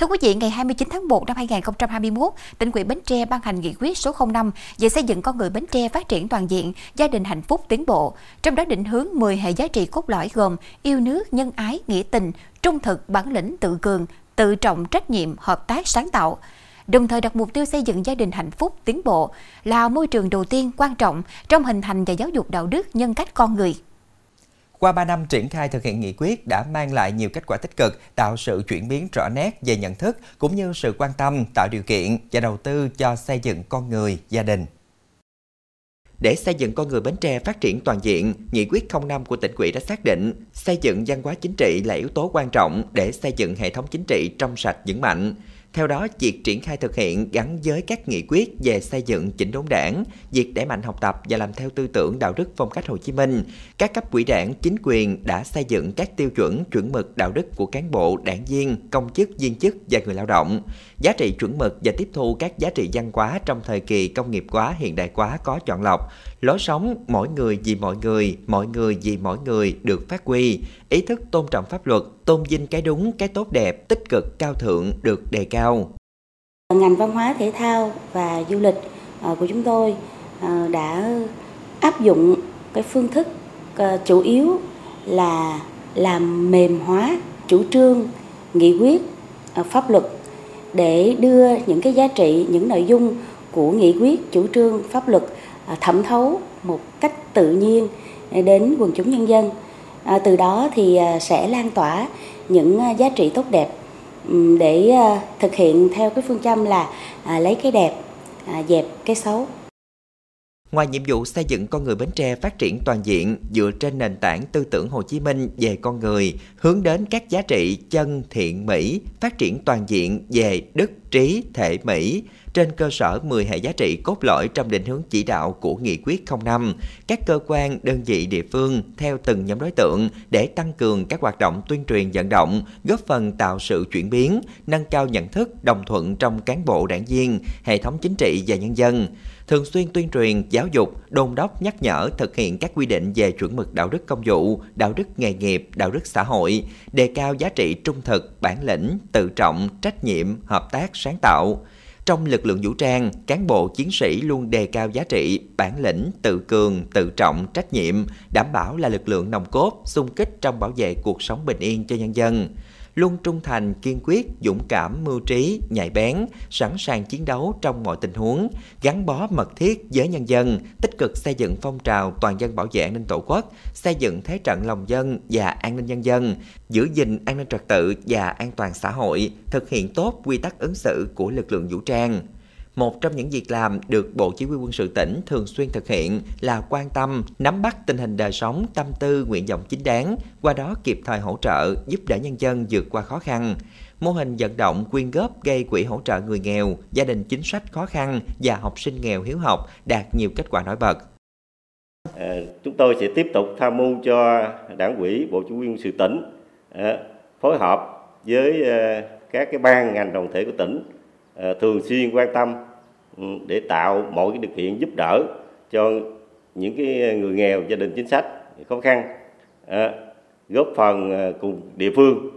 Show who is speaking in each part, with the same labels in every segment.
Speaker 1: Thưa quý vị, ngày 29 tháng 1 năm 2021, tỉnh ủy Bến Tre ban hành nghị quyết số 05 về xây dựng con người Bến Tre phát triển toàn diện, gia đình hạnh phúc tiến bộ. Trong đó định hướng 10 hệ giá trị cốt lõi gồm yêu nước, nhân ái, nghĩa tình, trung thực, bản lĩnh, tự cường, tự trọng, trách nhiệm, hợp tác, sáng tạo đồng thời đặt mục tiêu xây dựng gia đình hạnh phúc, tiến bộ là môi trường đầu tiên quan trọng trong hình thành và giáo dục đạo đức nhân cách con người.
Speaker 2: Qua 3 năm triển khai thực hiện nghị quyết đã mang lại nhiều kết quả tích cực, tạo sự chuyển biến rõ nét về nhận thức cũng như sự quan tâm, tạo điều kiện và đầu tư cho xây dựng con người, gia đình. Để xây dựng con người Bến Tre phát triển toàn diện, nghị quyết 05 của tỉnh ủy đã xác định xây dựng văn hóa chính trị là yếu tố quan trọng để xây dựng hệ thống chính trị trong sạch vững mạnh. Theo đó, việc triển khai thực hiện gắn với các nghị quyết về xây dựng chỉnh đốn đảng, việc đẩy mạnh học tập và làm theo tư tưởng đạo đức phong cách Hồ Chí Minh, các cấp quỹ đảng, chính quyền đã xây dựng các tiêu chuẩn chuẩn mực đạo đức của cán bộ, đảng viên, công chức, viên chức và người lao động. Giá trị chuẩn mực và tiếp thu các giá trị văn hóa trong thời kỳ công nghiệp hóa, hiện đại hóa có chọn lọc, lối sống mỗi người vì mọi người, mọi người vì mỗi người được phát huy, ý thức tôn trọng pháp luật, tôn vinh cái đúng, cái tốt đẹp, tích cực, cao thượng được đề cao.
Speaker 3: Ngành văn hóa thể thao và du lịch ờ, của chúng tôi ờ, đã áp dụng cái phương thức ờ, chủ yếu là làm mềm hóa chủ trương, nghị quyết, pháp luật để đưa những cái giá trị, những nội dung của nghị quyết, chủ trương, pháp luật thẩm thấu một cách tự nhiên đến quần chúng nhân dân à, từ đó thì à, sẽ lan tỏa những à, giá trị tốt đẹp để à, thực hiện theo cái phương châm là lấy cái đẹp dẹp cái xấu.
Speaker 2: Ngoài nhiệm vụ xây dựng con người Bến Tre phát triển toàn diện dựa trên nền tảng tư tưởng Hồ Chí Minh về con người, hướng đến các giá trị chân thiện mỹ, phát triển toàn diện về đức trí thể mỹ, trên cơ sở 10 hệ giá trị cốt lõi trong định hướng chỉ đạo của Nghị quyết 05, các cơ quan, đơn vị địa phương theo từng nhóm đối tượng để tăng cường các hoạt động tuyên truyền vận động, góp phần tạo sự chuyển biến, nâng cao nhận thức, đồng thuận trong cán bộ đảng viên, hệ thống chính trị và nhân dân thường xuyên tuyên truyền, giáo dục, đôn đốc nhắc nhở thực hiện các quy định về chuẩn mực đạo đức công vụ, đạo đức nghề nghiệp, đạo đức xã hội, đề cao giá trị trung thực, bản lĩnh, tự trọng, trách nhiệm, hợp tác, sáng tạo. Trong lực lượng vũ trang, cán bộ chiến sĩ luôn đề cao giá trị, bản lĩnh, tự cường, tự trọng, trách nhiệm, đảm bảo là lực lượng nòng cốt, xung kích trong bảo vệ cuộc sống bình yên cho nhân dân luôn trung thành, kiên quyết, dũng cảm, mưu trí, nhạy bén, sẵn sàng chiến đấu trong mọi tình huống, gắn bó mật thiết với nhân dân, tích cực xây dựng phong trào toàn dân bảo vệ an ninh tổ quốc, xây dựng thế trận lòng dân và an ninh nhân dân, giữ gìn an ninh trật tự và an toàn xã hội, thực hiện tốt quy tắc ứng xử của lực lượng vũ trang. Một trong những việc làm được Bộ Chỉ huy quân sự tỉnh thường xuyên thực hiện là quan tâm, nắm bắt tình hình đời sống, tâm tư, nguyện vọng chính đáng, qua đó kịp thời hỗ trợ, giúp đỡ nhân dân vượt qua khó khăn. Mô hình vận động quyên góp gây quỹ hỗ trợ người nghèo, gia đình chính sách khó khăn và học sinh nghèo hiếu học đạt nhiều kết quả nổi bật.
Speaker 4: À, chúng tôi sẽ tiếp tục tham mưu cho đảng ủy Bộ Chỉ huy quân sự tỉnh à, phối hợp với à, các cái ban ngành đoàn thể của tỉnh Ờ, thường xuyên quan tâm ừ, để tạo mọi cái điều kiện giúp đỡ cho những cái người nghèo, gia đình chính sách khó khăn ờ, góp phần ờ, cùng địa phương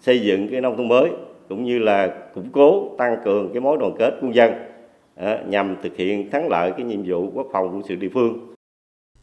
Speaker 4: xây dựng cái nông thôn mới cũng như là củng cố, tăng cường cái mối đoàn kết quân dân nhằm thực hiện thắng lợi cái nhiệm vụ quốc phòng quân sự địa phương.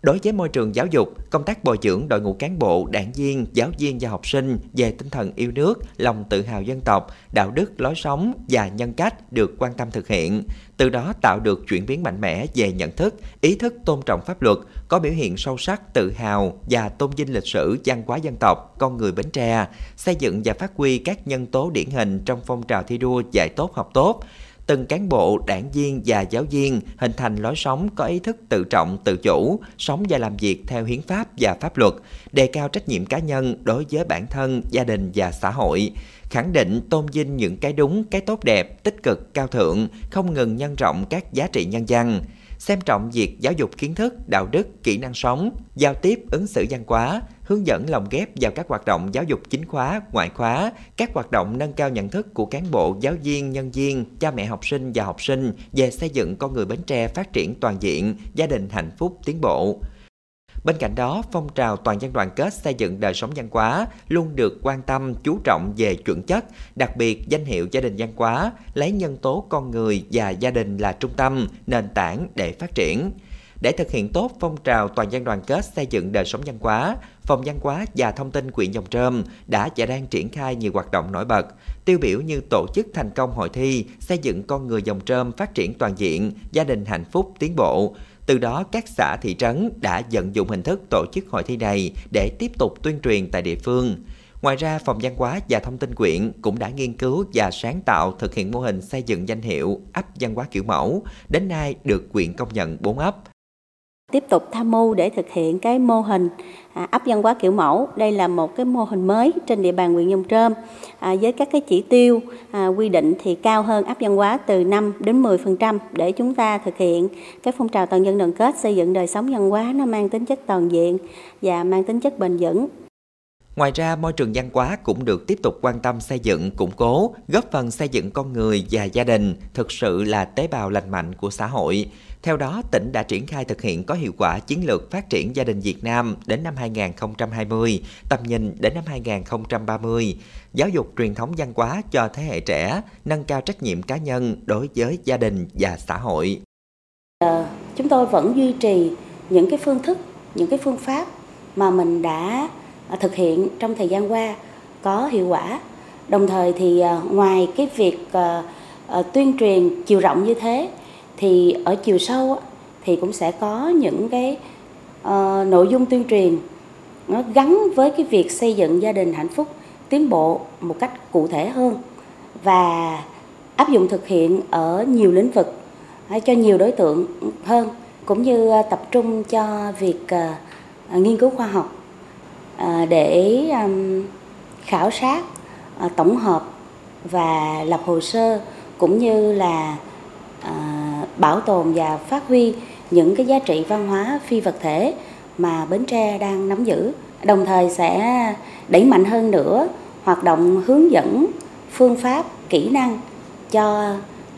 Speaker 2: Đối với môi trường giáo dục, công tác bồi dưỡng đội ngũ cán bộ, đảng viên, giáo viên và học sinh về tinh thần yêu nước, lòng tự hào dân tộc, đạo đức, lối sống và nhân cách được quan tâm thực hiện. Từ đó tạo được chuyển biến mạnh mẽ về nhận thức, ý thức tôn trọng pháp luật, có biểu hiện sâu sắc, tự hào và tôn vinh lịch sử, văn hóa dân tộc, con người Bến Tre, xây dựng và phát huy các nhân tố điển hình trong phong trào thi đua dạy tốt học tốt, từng cán bộ, đảng viên và giáo viên hình thành lối sống có ý thức tự trọng, tự chủ, sống và làm việc theo hiến pháp và pháp luật, đề cao trách nhiệm cá nhân đối với bản thân, gia đình và xã hội, khẳng định tôn vinh những cái đúng, cái tốt đẹp, tích cực, cao thượng, không ngừng nhân rộng các giá trị nhân văn xem trọng việc giáo dục kiến thức, đạo đức, kỹ năng sống, giao tiếp, ứng xử văn hóa, hướng dẫn lồng ghép vào các hoạt động giáo dục chính khóa, ngoại khóa, các hoạt động nâng cao nhận thức của cán bộ, giáo viên, nhân viên, cha mẹ học sinh và học sinh về xây dựng con người Bến Tre phát triển toàn diện, gia đình hạnh phúc tiến bộ. Bên cạnh đó, phong trào toàn dân đoàn kết xây dựng đời sống văn hóa luôn được quan tâm chú trọng về chuẩn chất, đặc biệt danh hiệu gia đình văn hóa lấy nhân tố con người và gia đình là trung tâm, nền tảng để phát triển. Để thực hiện tốt phong trào toàn dân đoàn kết xây dựng đời sống văn hóa, Phòng Văn hóa và Thông tin quyện Dòng Trơm đã và đang triển khai nhiều hoạt động nổi bật, tiêu biểu như tổ chức thành công hội thi xây dựng con người Dòng Trơm phát triển toàn diện, gia đình hạnh phúc tiến bộ. Từ đó, các xã thị trấn đã vận dụng hình thức tổ chức hội thi này để tiếp tục tuyên truyền tại địa phương. Ngoài ra, Phòng Văn hóa và Thông tin quyện cũng đã nghiên cứu và sáng tạo thực hiện mô hình xây dựng danh hiệu ấp văn hóa kiểu mẫu, đến nay được quyện công nhận 4 ấp
Speaker 3: tiếp tục tham mưu để thực hiện cái mô hình à, ấp văn hóa kiểu mẫu. Đây là một cái mô hình mới trên địa bàn huyện Nhông Trơm à, với các cái chỉ tiêu à, quy định thì cao hơn ấp văn hóa từ 5 đến 10% để chúng ta thực hiện cái phong trào toàn dân đoàn kết xây dựng đời sống văn hóa nó mang tính chất toàn diện và mang tính chất bền vững.
Speaker 2: Ngoài ra, môi trường văn hóa cũng được tiếp tục quan tâm xây dựng, củng cố, góp phần xây dựng con người và gia đình thực sự là tế bào lành mạnh của xã hội. Theo đó, tỉnh đã triển khai thực hiện có hiệu quả chiến lược phát triển gia đình Việt Nam đến năm 2020, tầm nhìn đến năm 2030, giáo dục truyền thống văn hóa cho thế hệ trẻ, nâng cao trách nhiệm cá nhân đối với gia đình và xã hội.
Speaker 3: À, chúng tôi vẫn duy trì những cái phương thức, những cái phương pháp mà mình đã À, thực hiện trong thời gian qua có hiệu quả. Đồng thời thì à, ngoài cái việc à, tuyên truyền chiều rộng như thế, thì ở chiều sâu thì cũng sẽ có những cái ờ, nội dung tuyên truyền nó gắn với cái việc xây dựng gia đình hạnh phúc, tiến bộ một cách cụ thể hơn và áp dụng thực hiện ở nhiều lĩnh vực hay cho nhiều đối tượng hơn, cũng như tập trung cho việc nghiên cứu khoa học À, để khảo sát à, tổng hợp và lập hồ sơ cũng như là à, bảo tồn và phát huy những cái giá trị văn hóa phi vật thể mà Bến Tre đang nắm giữ. Đồng thời sẽ đẩy mạnh hơn nữa hoạt động hướng dẫn phương pháp, kỹ năng cho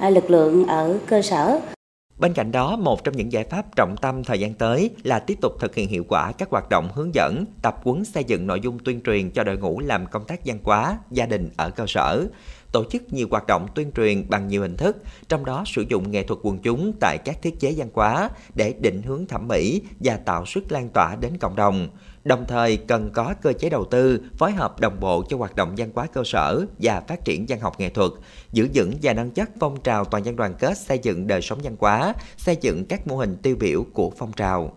Speaker 3: lực lượng ở cơ sở.
Speaker 2: Bên cạnh đó, một trong những giải pháp trọng tâm thời gian tới là tiếp tục thực hiện hiệu quả các hoạt động hướng dẫn, tập huấn xây dựng nội dung tuyên truyền cho đội ngũ làm công tác văn hóa, gia đình ở cơ sở, tổ chức nhiều hoạt động tuyên truyền bằng nhiều hình thức, trong đó sử dụng nghệ thuật quần chúng tại các thiết chế văn hóa để định hướng thẩm mỹ và tạo sức lan tỏa đến cộng đồng. Đồng thời cần có cơ chế đầu tư, phối hợp đồng bộ cho hoạt động văn hóa cơ sở và phát triển văn học nghệ thuật, giữ vững và nâng chất phong trào toàn dân đoàn kết xây dựng đời sống văn hóa, xây dựng các mô hình tiêu biểu của phong trào.